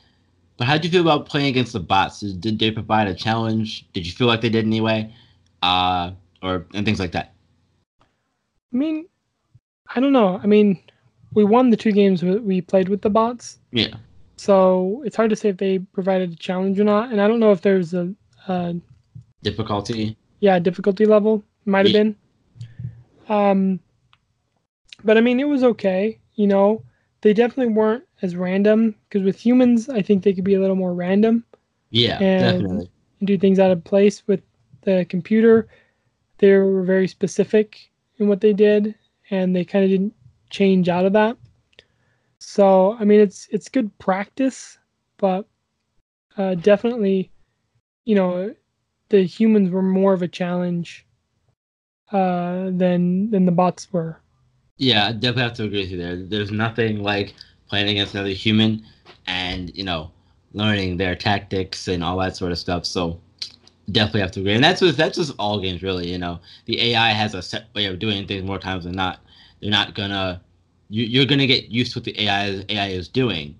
But how did you feel about playing against the bots? Did did they provide a challenge? Did you feel like they did anyway? Uh, or and things like that. I mean, I don't know. I mean, we won the two games we we played with the bots, Yeah, so it's hard to say if they provided a challenge or not. And I don't know if there's a, a difficulty. yeah difficulty level. Might have Yeah. been. Um, but I mean, it was okay. You know, they definitely weren't as random because with humans, I think they could be a little more random Yeah, And- definitely. and do things out of place. With the computer, they were very specific in what they did, and they kind of didn't change out of that. So I mean, it's it's good practice, but uh, definitely, you know, the humans were more of a challenge uh, than than the bots were. Yeah, I definitely have to agree with you there. There's nothing like playing against another human and, you know, learning their tactics and all that sort of stuff. So definitely have to agree. And that's just that's just all games really, you know. The AI has a set way of doing things more times than not. They're not gonna you, you're gonna get used to what the AI is, AI is doing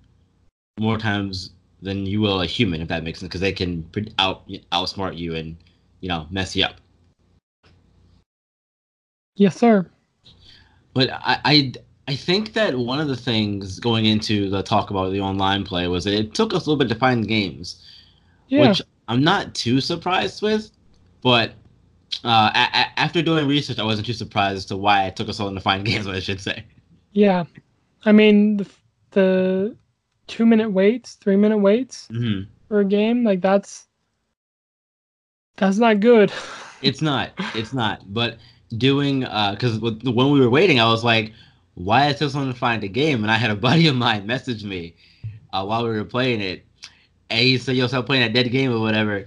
more times than you will a human, if that makes sense, because they can out outsmart you and you know mess you up. Yes, sir. But I, I I think that one of the things going into the talk about the online play was that it took us a little bit to find the games, Yeah. which I'm not too surprised with. But uh, a- a- after doing research, I wasn't too surprised as to why it took us so long to find games. I should say. Yeah, I mean the the two minute waits, three minute waits hmm for a game like that's that's not good. It's not. It's not. But doing because when we were waiting, I was like, "Why is this one to find a game?" And I had a buddy of mine message me uh, while we were playing it, and he said, "Yo, stop playing that dead game or whatever."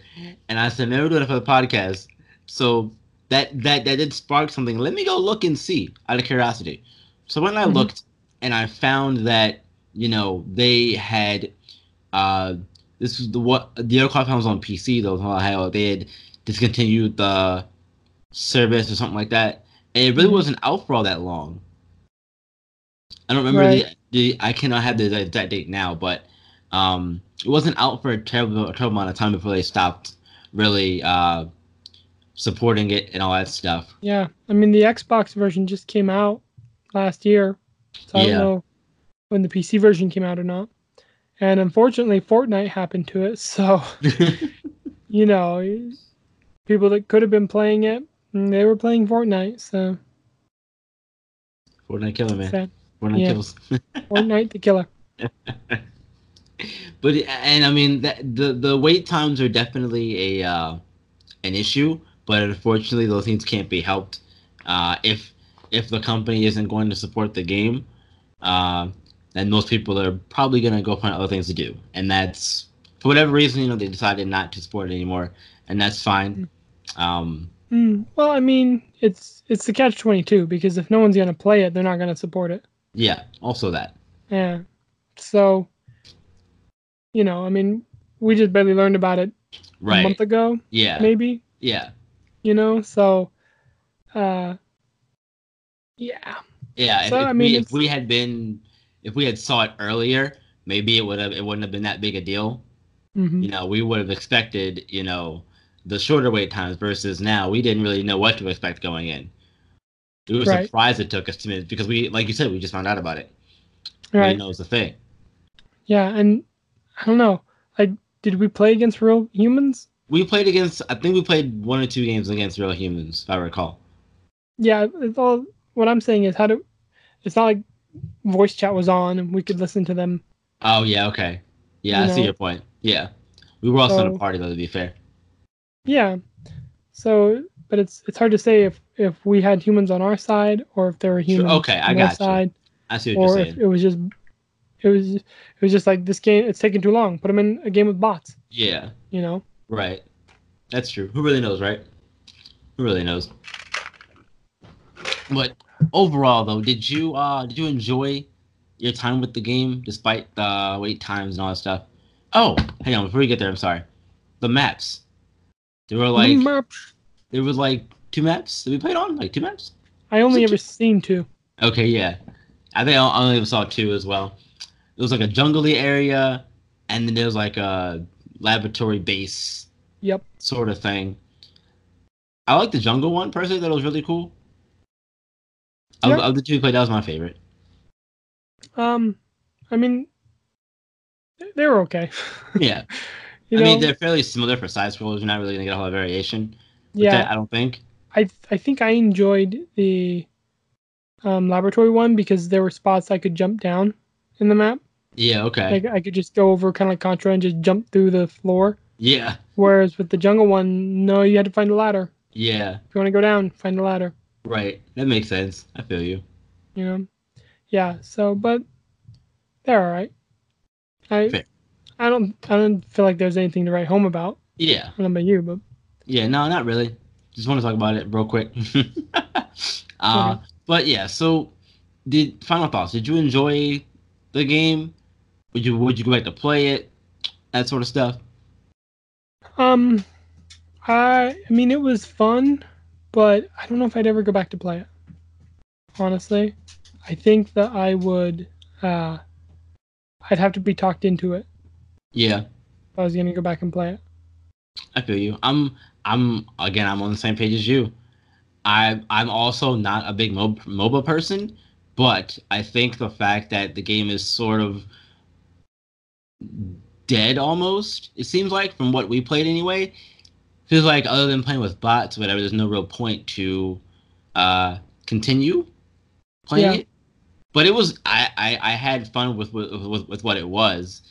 And I said, "Man, we're doing it for the podcast." So that that that did spark something. Let me go look and see out of curiosity. So when I Mhm. looked and I found that you know they had uh this was the what the other cloud was on PC though how they had discontinued the service or something like that. And it really Mhm. wasn't out for all that long. I don't remember Right. the, the I cannot have the exact date now, but um it wasn't out for a terrible a terrible amount of time before they stopped really uh supporting it and all that stuff. yeah, I mean the Xbox version just came out last year, so I Yeah. don't know when the PC version came out or not. And unfortunately, Fortnite happened to it, so you know, people that could have been playing it, mm, they were playing Fortnite. So Fortnite killer man. sad. Fortnite Yeah. kills. Fortnite the killer. but and I mean that the the wait times are definitely a uh, an issue, but unfortunately those things can't be helped. Uh, if if the company isn't going to support the game, uh, then most people are probably going to go find other things to do, and that's for whatever reason you know they decided not to support it anymore, and that's fine. Um, Mm, well, I mean, it's it's the catch twenty two because if no one's gonna play it, they're not gonna support it. yeah, also that. Yeah. So, you know, I mean, we just barely learned about it a month ago, Yeah. maybe. Yeah. You know, so, uh, yeah, Yeah, if, So, if I mean, we, if we had been, if we had saw it earlier, maybe it would have it wouldn't have been that big a deal. hmm You know, we would have expected, you know, the shorter wait times versus now we didn't really know what to expect going in. We were Right. surprised it took us two minutes because we, like you said, we just found out about it. We right. didn't know it was a thing. Yeah, and I don't know, like, did we play against real humans? We played against, I think we played one or two games against real humans, if I recall. Yeah, it's all. What I'm saying is, how do? It's not like voice chat was on and we could listen to them. Oh yeah, okay, yeah, You I see your point. Yeah, we were also in So- a party though, to be fair. Yeah. So, but it's it's hard to say if if we had humans on our side or if there were humans okay, I on got you. side, I see what or you're if saying. it was just it was it was just like this game. It's taking too long. Put them in a game with bots. Yeah, You know. Right. That's true. Who really knows, right? Who really knows? But overall, though, did you uh did you enjoy your time with the game despite the wait times and all that stuff? Oh, hang on, before we get there, I'm sorry. The maps. There were like Maps. there was like two maps that we played on, like two maps. I only ever seen two. Okay, yeah. I think I only ever saw two as well. It was like a jungly area, and then there was like a laboratory base Yep. sort of thing. I like the jungle one personally. That was really cool. Of, of the two we played, that was my favorite. Um, I mean, they- were okay. Yeah, you I know. mean they're fairly similar for side scrollers. You're not really gonna get a whole lot of variation. with yeah. that, I don't think. I I think I enjoyed the um, laboratory one because there were spots I could jump down in the map. Yeah. Okay. Like I could just go over kind of like Contra and just jump through the floor. yeah. Whereas with the jungle one, no, you had to find a ladder. Yeah. If you want to go down, find a ladder. Right. That makes sense. I feel you. You know, yeah. So, but they're all right. I Fair. I don't I don't feel like there's anything to write home about. Yeah. I don't know about you, but Yeah. No, not really. Just want to talk about it real quick. uh, Okay. but yeah. So, did final thoughts? Did you enjoy the game? Would you Would you go back to play it? That sort of stuff. um, I I mean it was fun, but I don't know if I'd ever go back to play it. Honestly, I think that I would. Uh, I'd have to be talked into it Yeah. if I was gonna go back and play it. I feel you. I'm I'm again I'm on the same page as you. I I'm also not a big mob, MOBA person, but I think the fact that the game is sort of dead almost, it seems like from what we played anyway, feels like other than playing with bots, or whatever, there's no real point to uh continue playing Yeah. it. But it was I, I, I had fun with, with with with what it was.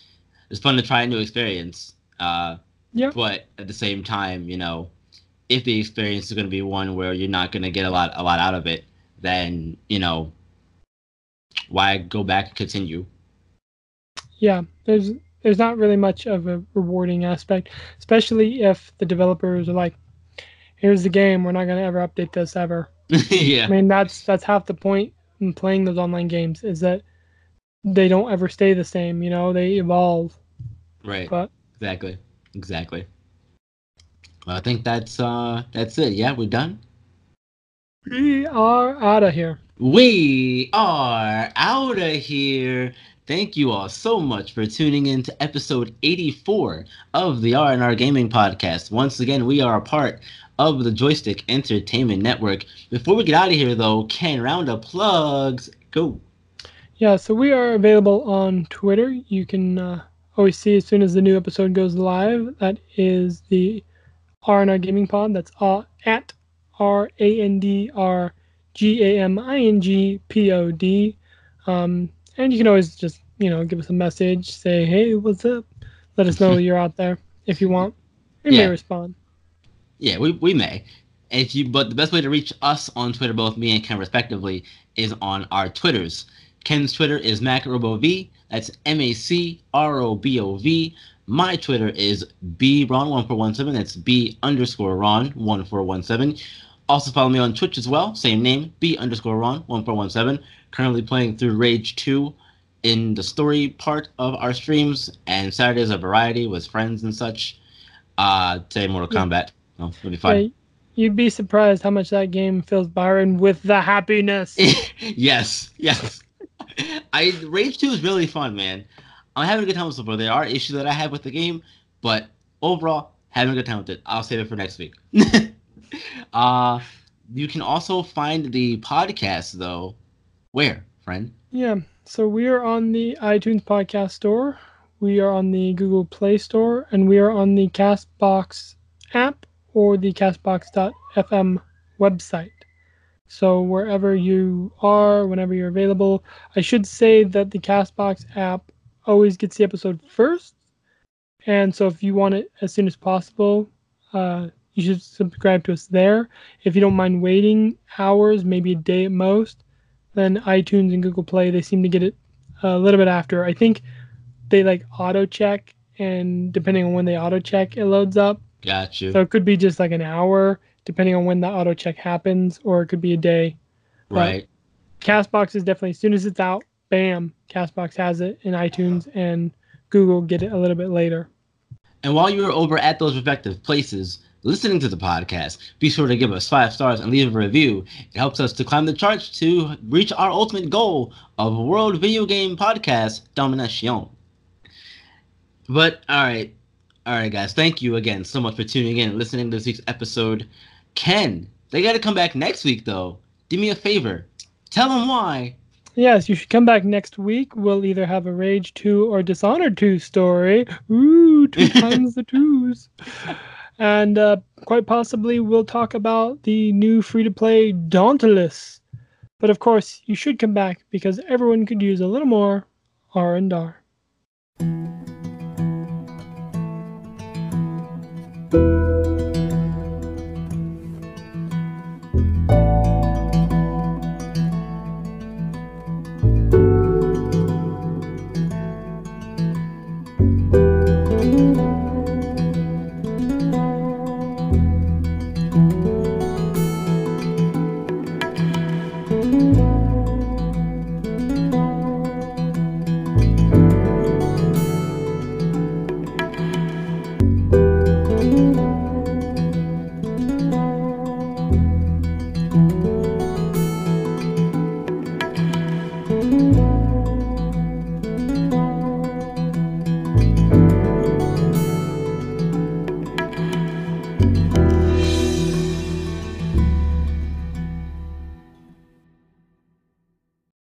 It's fun to try a new experience. Uh Yeah. but at the same time, you know, if the experience is going to be one where you're not going to get a lot a lot out of it, then you know, why go back and continue? Yeah there's there's not really much of a rewarding aspect especially if the developers are like here's the game we're not going to ever update this ever yeah. i mean that's that's half the point in playing those online games is that they don't ever stay the same you know they evolve right. but Exactly, exactly. Well, I think that's uh that's it. Yeah, we're done. we are out of here We are out of here. Thank you all so much for tuning in to episode 84 of the R&R Gaming Podcast. Once again, we are a part of the Joystick Entertainment Network. Before we get out of here, though, Ken, round of plugs. Go. yeah so we are available on twitter you can uh, always see as soon as the new episode goes live that is the r&r gaming pod that's uh, at r-a-n-d-r-g-a-m-i-n-g-p-o-d um, and you can always just you know give us a message say hey what's up let us know you're out there if you want we Yeah. may respond Yeah, we, we may. If you, but the best way to reach us on Twitter, both me and Ken respectively, is on our Twitters. Ken's Twitter is MacRoboV. That's M A C R O B O V. My Twitter is BRon1417. That's B underscore Ron 1417. Also follow me on Twitch as well. Same name, B underscore Ron 1417. Currently playing through Rage 2 in the story part of our streams, and Saturdays a variety with friends and such. Uh, today Mortal Yeah. Kombat. Oh, it'll be fun. Yeah, you'd be surprised how much that game fills byron with the happiness yes, yes. I Rage 2 is really fun, man. I'm having a good time with so far. There are issues that I have with the game, but overall, having a good time with it. I'll save it for next week. uh you can also find the podcast though. Where, friend? Yeah, so we are on the iTunes Podcast Store, we are on the Google Play Store, and we are on the Castbox app or the Castbox.fm website. So wherever you are, whenever you're available, I should say that the Castbox app always gets the episode first, and so if you want it as soon as possible, uh, you should subscribe to us there. If you don't mind waiting hours, maybe a day at most, then iTunes and Google Play they seem to get it a little bit after. I think they like auto check, and depending on when they auto check, it loads up. Got you. So it could be just like an hour, depending on when the auto check happens, or it could be a day. right. Castbox is definitely as soon as it's out, bam, Castbox has it, and iTunes and Google get it a little bit later. And while you're over at those respective places listening to the podcast, be sure to give us five stars and leave a review. It helps us to climb the charts to reach our ultimate goal of World Video Game Podcast Domination. But all right, all right, guys. Thank you again so much for tuning in and listening to this week's episode. Ken, they got to come back next week though. Do me a favor, tell them why. Yes, you should come back next week. We'll either have a Rage 2 or Dishonored 2 story. Ooh, two times the twos. And uh, quite possibly we'll talk about the new free to play Dauntless. But of course, you should come back because everyone could use a little more R and R.